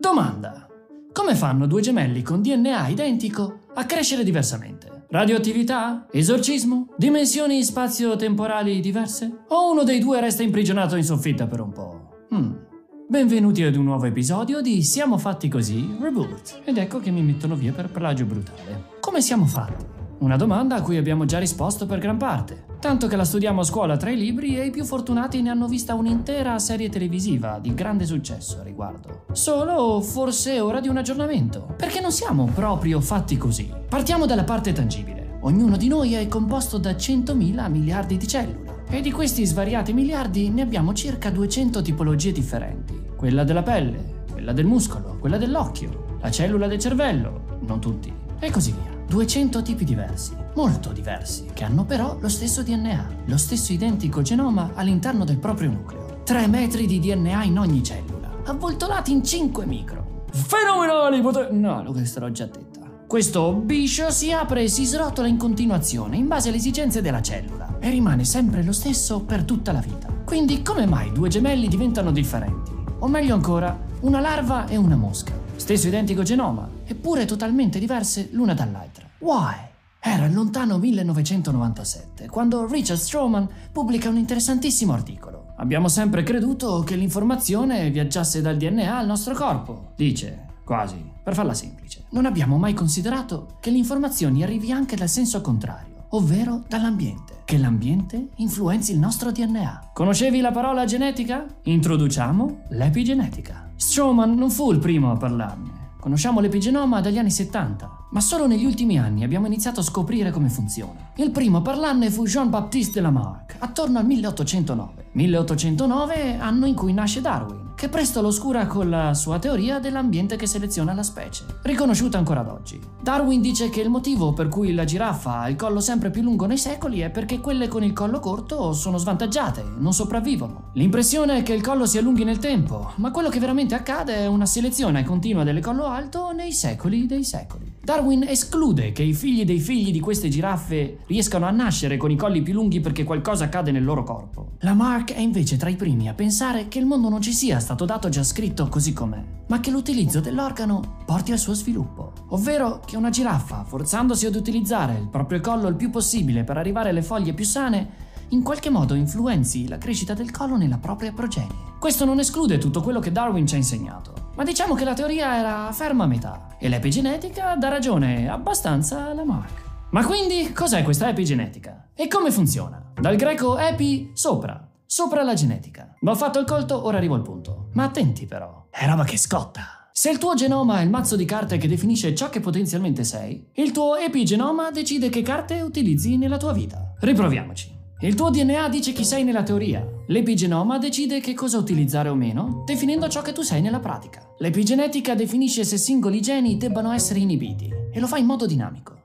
Domanda. Come fanno due gemelli con DNA identico a crescere diversamente? Radioattività? Esorcismo? Dimensioni spazio-temporali diverse? O uno dei due resta imprigionato in soffitta per un po'? Hmm. Benvenuti ad un nuovo episodio di Siamo fatti così Reboot. Ed ecco che mi mettono via per plagio brutale. Come siamo fatti? Una domanda a cui abbiamo già risposto per gran parte, tanto che la studiamo a scuola tra i libri e i più fortunati ne hanno vista un'intera serie televisiva di grande successo a riguardo. Solo forse è ora di un aggiornamento, perché non siamo proprio fatti così. Partiamo dalla parte tangibile. Ognuno di noi è composto da 100.000 miliardi di cellule. E di questi svariati miliardi ne abbiamo circa 200 tipologie differenti. Quella della pelle, quella del muscolo, quella dell'occhio, la cellula del cervello, non tutti, e così via. 200 tipi diversi, molto diversi, che hanno però lo stesso DNA, lo stesso identico genoma all'interno del proprio nucleo. 3 metri di DNA in ogni cellula, avvoltolati in 5 micro. Fenomenali poteri... No, lo che starò già detta. Questo biscio si apre e si srotola in continuazione in base alle esigenze della cellula e rimane sempre lo stesso per tutta la vita. Quindi come mai due gemelli diventano differenti? O meglio ancora, una larva e una mosca. Stesso identico genoma, eppure totalmente diverse l'una dall'altra. Why? Era il lontano 1997, quando Richard Stroman pubblica un interessantissimo articolo. Abbiamo sempre creduto che l'informazione viaggiasse dal DNA al nostro corpo, dice, quasi, per farla semplice. Non abbiamo mai considerato che l'informazione arrivi anche dal senso contrario, ovvero dall'ambiente, che l'ambiente influenzi il nostro DNA. Conoscevi la parola genetica? Introduciamo l'epigenetica. Stroman non fu il primo a parlarne. Conosciamo l'epigenoma dagli anni 70, ma solo negli ultimi anni abbiamo iniziato a scoprire come funziona. Il primo a parlarne fu Jean-Baptiste Lamarck, attorno al 1809. 1809, anno in cui nasce Darwin, che presto lo oscura con la sua teoria dell'ambiente che seleziona la specie, riconosciuta ancora ad oggi. Darwin dice che il motivo per cui la giraffa ha il collo sempre più lungo nei secoli è perché quelle con il collo corto sono svantaggiate, non sopravvivono. L'impressione è che il collo si allunghi nel tempo, ma quello che veramente accade è una selezione continua del collo alto nei secoli dei secoli. Darwin esclude che i figli dei figli di queste giraffe riescano a nascere con i colli più lunghi perché qualcosa accade nel loro corpo. Lamarck è invece tra i primi a pensare che il mondo non ci sia stato dato già scritto così com'è, ma che l'utilizzo dell'organo porti al suo sviluppo. Ovvero che una giraffa, forzandosi ad utilizzare il proprio collo il più possibile per arrivare alle foglie più sane, in qualche modo influenzi la crescita del collo nella propria progenie. Questo non esclude tutto quello che Darwin ci ha insegnato, ma diciamo che la teoria era ferma a metà e l'epigenetica dà ragione abbastanza alla Mark. Ma quindi cos'è questa epigenetica? E come funziona? Dal greco epi, sopra, sopra la genetica. Ma ho fatto il colto, ora arrivo al punto. Ma attenti però, è roba che scotta. Se il tuo genoma è il mazzo di carte che definisce ciò che potenzialmente sei, il tuo epigenoma decide che carte utilizzi nella tua vita. Riproviamoci. Il tuo DNA dice chi sei nella teoria. L'epigenoma decide che cosa utilizzare o meno, definendo ciò che tu sei nella pratica. L'epigenetica definisce se singoli geni debbano essere inibiti e lo fa in modo dinamico.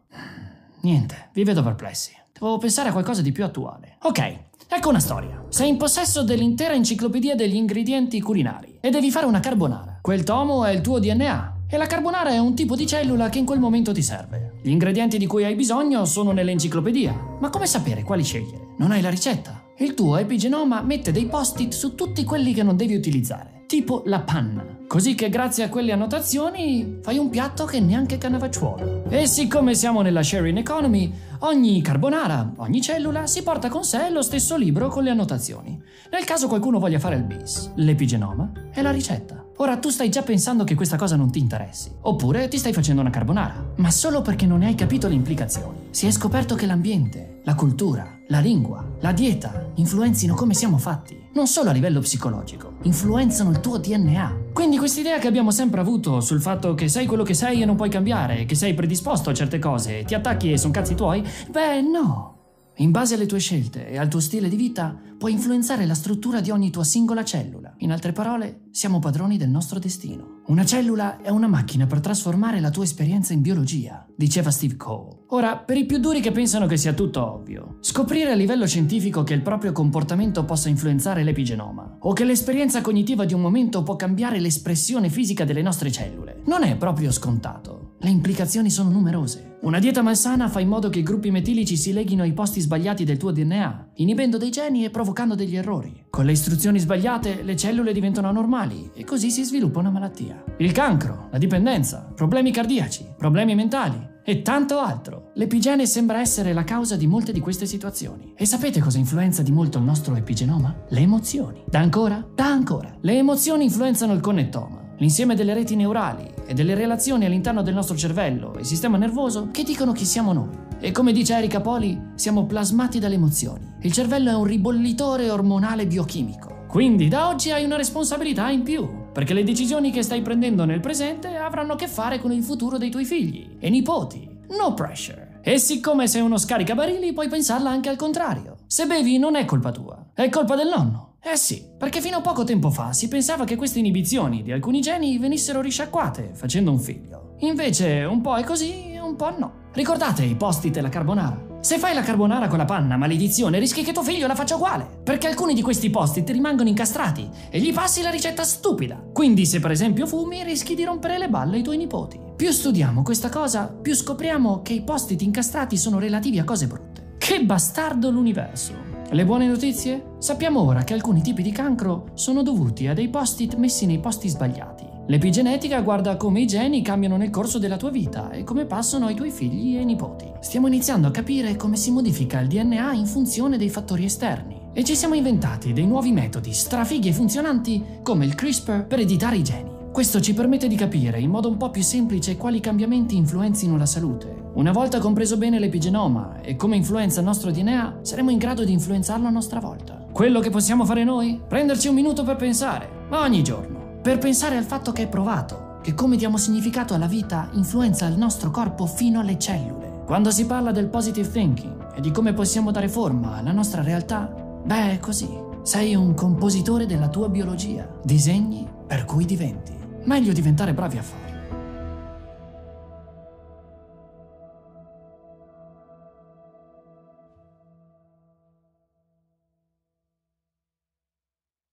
Niente, vi vedo perplessi. Devo pensare a qualcosa di più attuale. Ok, ecco una storia. Sei in possesso dell'intera enciclopedia degli ingredienti culinari e devi fare una carbonara. Quel tomo è il tuo DNA e la carbonara è un tipo di cellula che in quel momento ti serve. Gli ingredienti di cui hai bisogno sono nell'enciclopedia, ma come sapere quali scegliere? Non hai la ricetta. Il tuo epigenoma mette dei post-it su tutti quelli che non devi utilizzare, tipo la panna. Così che grazie a quelle annotazioni fai un piatto che neanche Cannavacciuolo. E siccome siamo nella sharing economy, ogni carbonara, ogni cellula si porta con sé lo stesso libro con le annotazioni. Nel caso qualcuno voglia fare il bis, l'epigenoma è la ricetta. Ora tu stai già pensando che questa cosa non ti interessi, oppure ti stai facendo una carbonara, ma solo perché non ne hai capito le implicazioni. Si è scoperto che l'ambiente, la cultura, la lingua, la dieta influenzino come siamo fatti, non solo a livello psicologico, influenzano il tuo DNA. Quindi quest'idea che abbiamo sempre avuto sul fatto che sei quello che sei e non puoi cambiare, che sei predisposto a certe cose, ti attacchi e sono cazzi tuoi, beh no. In base alle tue scelte e al tuo stile di vita, puoi influenzare la struttura di ogni tua singola cellula. In altre parole, siamo padroni del nostro destino. Una cellula è una macchina per trasformare la tua esperienza in biologia, diceva Steve Cole. Ora, per i più duri che pensano che sia tutto ovvio, scoprire a livello scientifico che il proprio comportamento possa influenzare l'epigenoma, o che l'esperienza cognitiva di un momento può cambiare l'espressione fisica delle nostre cellule, non è proprio scontato. Le implicazioni sono numerose. Una dieta malsana fa in modo che i gruppi metilici si leghino ai posti sbagliati del tuo DNA, inibendo dei geni e provocando degli errori. Con le istruzioni sbagliate, le cellule diventano anormali e così si sviluppa una malattia. Il cancro, la dipendenza, problemi cardiaci, problemi mentali, e tanto altro. L'epigene sembra essere la causa di molte di queste situazioni. E sapete cosa influenza di molto il nostro epigenoma? Le emozioni. Da ancora? Da ancora. Le emozioni influenzano il connettoma l'insieme delle reti neurali e delle relazioni all'interno del nostro cervello e sistema nervoso che dicono chi siamo noi. E come dice Erika Poli, siamo plasmati dalle emozioni. Il cervello è un ribollitore ormonale biochimico. Quindi da oggi hai una responsabilità in più, perché le decisioni che stai prendendo nel presente avranno a che fare con il futuro dei tuoi figli e nipoti. No pressure. E siccome sei uno scaricabarili, puoi pensarla anche al contrario. Se bevi non è colpa tua, è colpa del nonno. Eh sì, perché fino a poco tempo fa si pensava che queste inibizioni di alcuni geni venissero risciacquate facendo un figlio. Invece un po' è così e un po' no. Ricordate i post-it e la carbonara? Se fai la carbonara con la panna, maledizione, rischi che tuo figlio la faccia uguale. Perché alcuni di questi post-it rimangono incastrati e gli passi la ricetta stupida. Quindi se per esempio fumi, rischi di rompere le balle ai tuoi nipoti. Più studiamo questa cosa, più scopriamo che i post-it incastrati sono relativi a cose brutte. Che bastardo l'universo! Le buone notizie? Sappiamo ora che alcuni tipi di cancro sono dovuti a dei post-it messi nei posti sbagliati. L'epigenetica guarda come i geni cambiano nel corso della tua vita e come passano ai tuoi figli e nipoti. Stiamo iniziando a capire come si modifica il DNA in funzione dei fattori esterni. E ci siamo inventati dei nuovi metodi strafighi e funzionanti come il CRISPR per editare i geni. Questo ci permette di capire in modo un po' più semplice quali cambiamenti influenzino la salute. Una volta compreso bene l'epigenoma e come influenza il nostro DNA, saremo in grado di influenzarlo a nostra volta. Quello che possiamo fare noi? Prenderci un minuto per pensare, ma ogni giorno, per pensare al fatto che è provato, che come diamo significato alla vita influenza il nostro corpo fino alle cellule. Quando si parla del positive thinking e di come possiamo dare forma alla nostra realtà, beh, è così. Sei un compositore della tua biologia, disegni per cui diventi. Meglio diventare bravi a fare.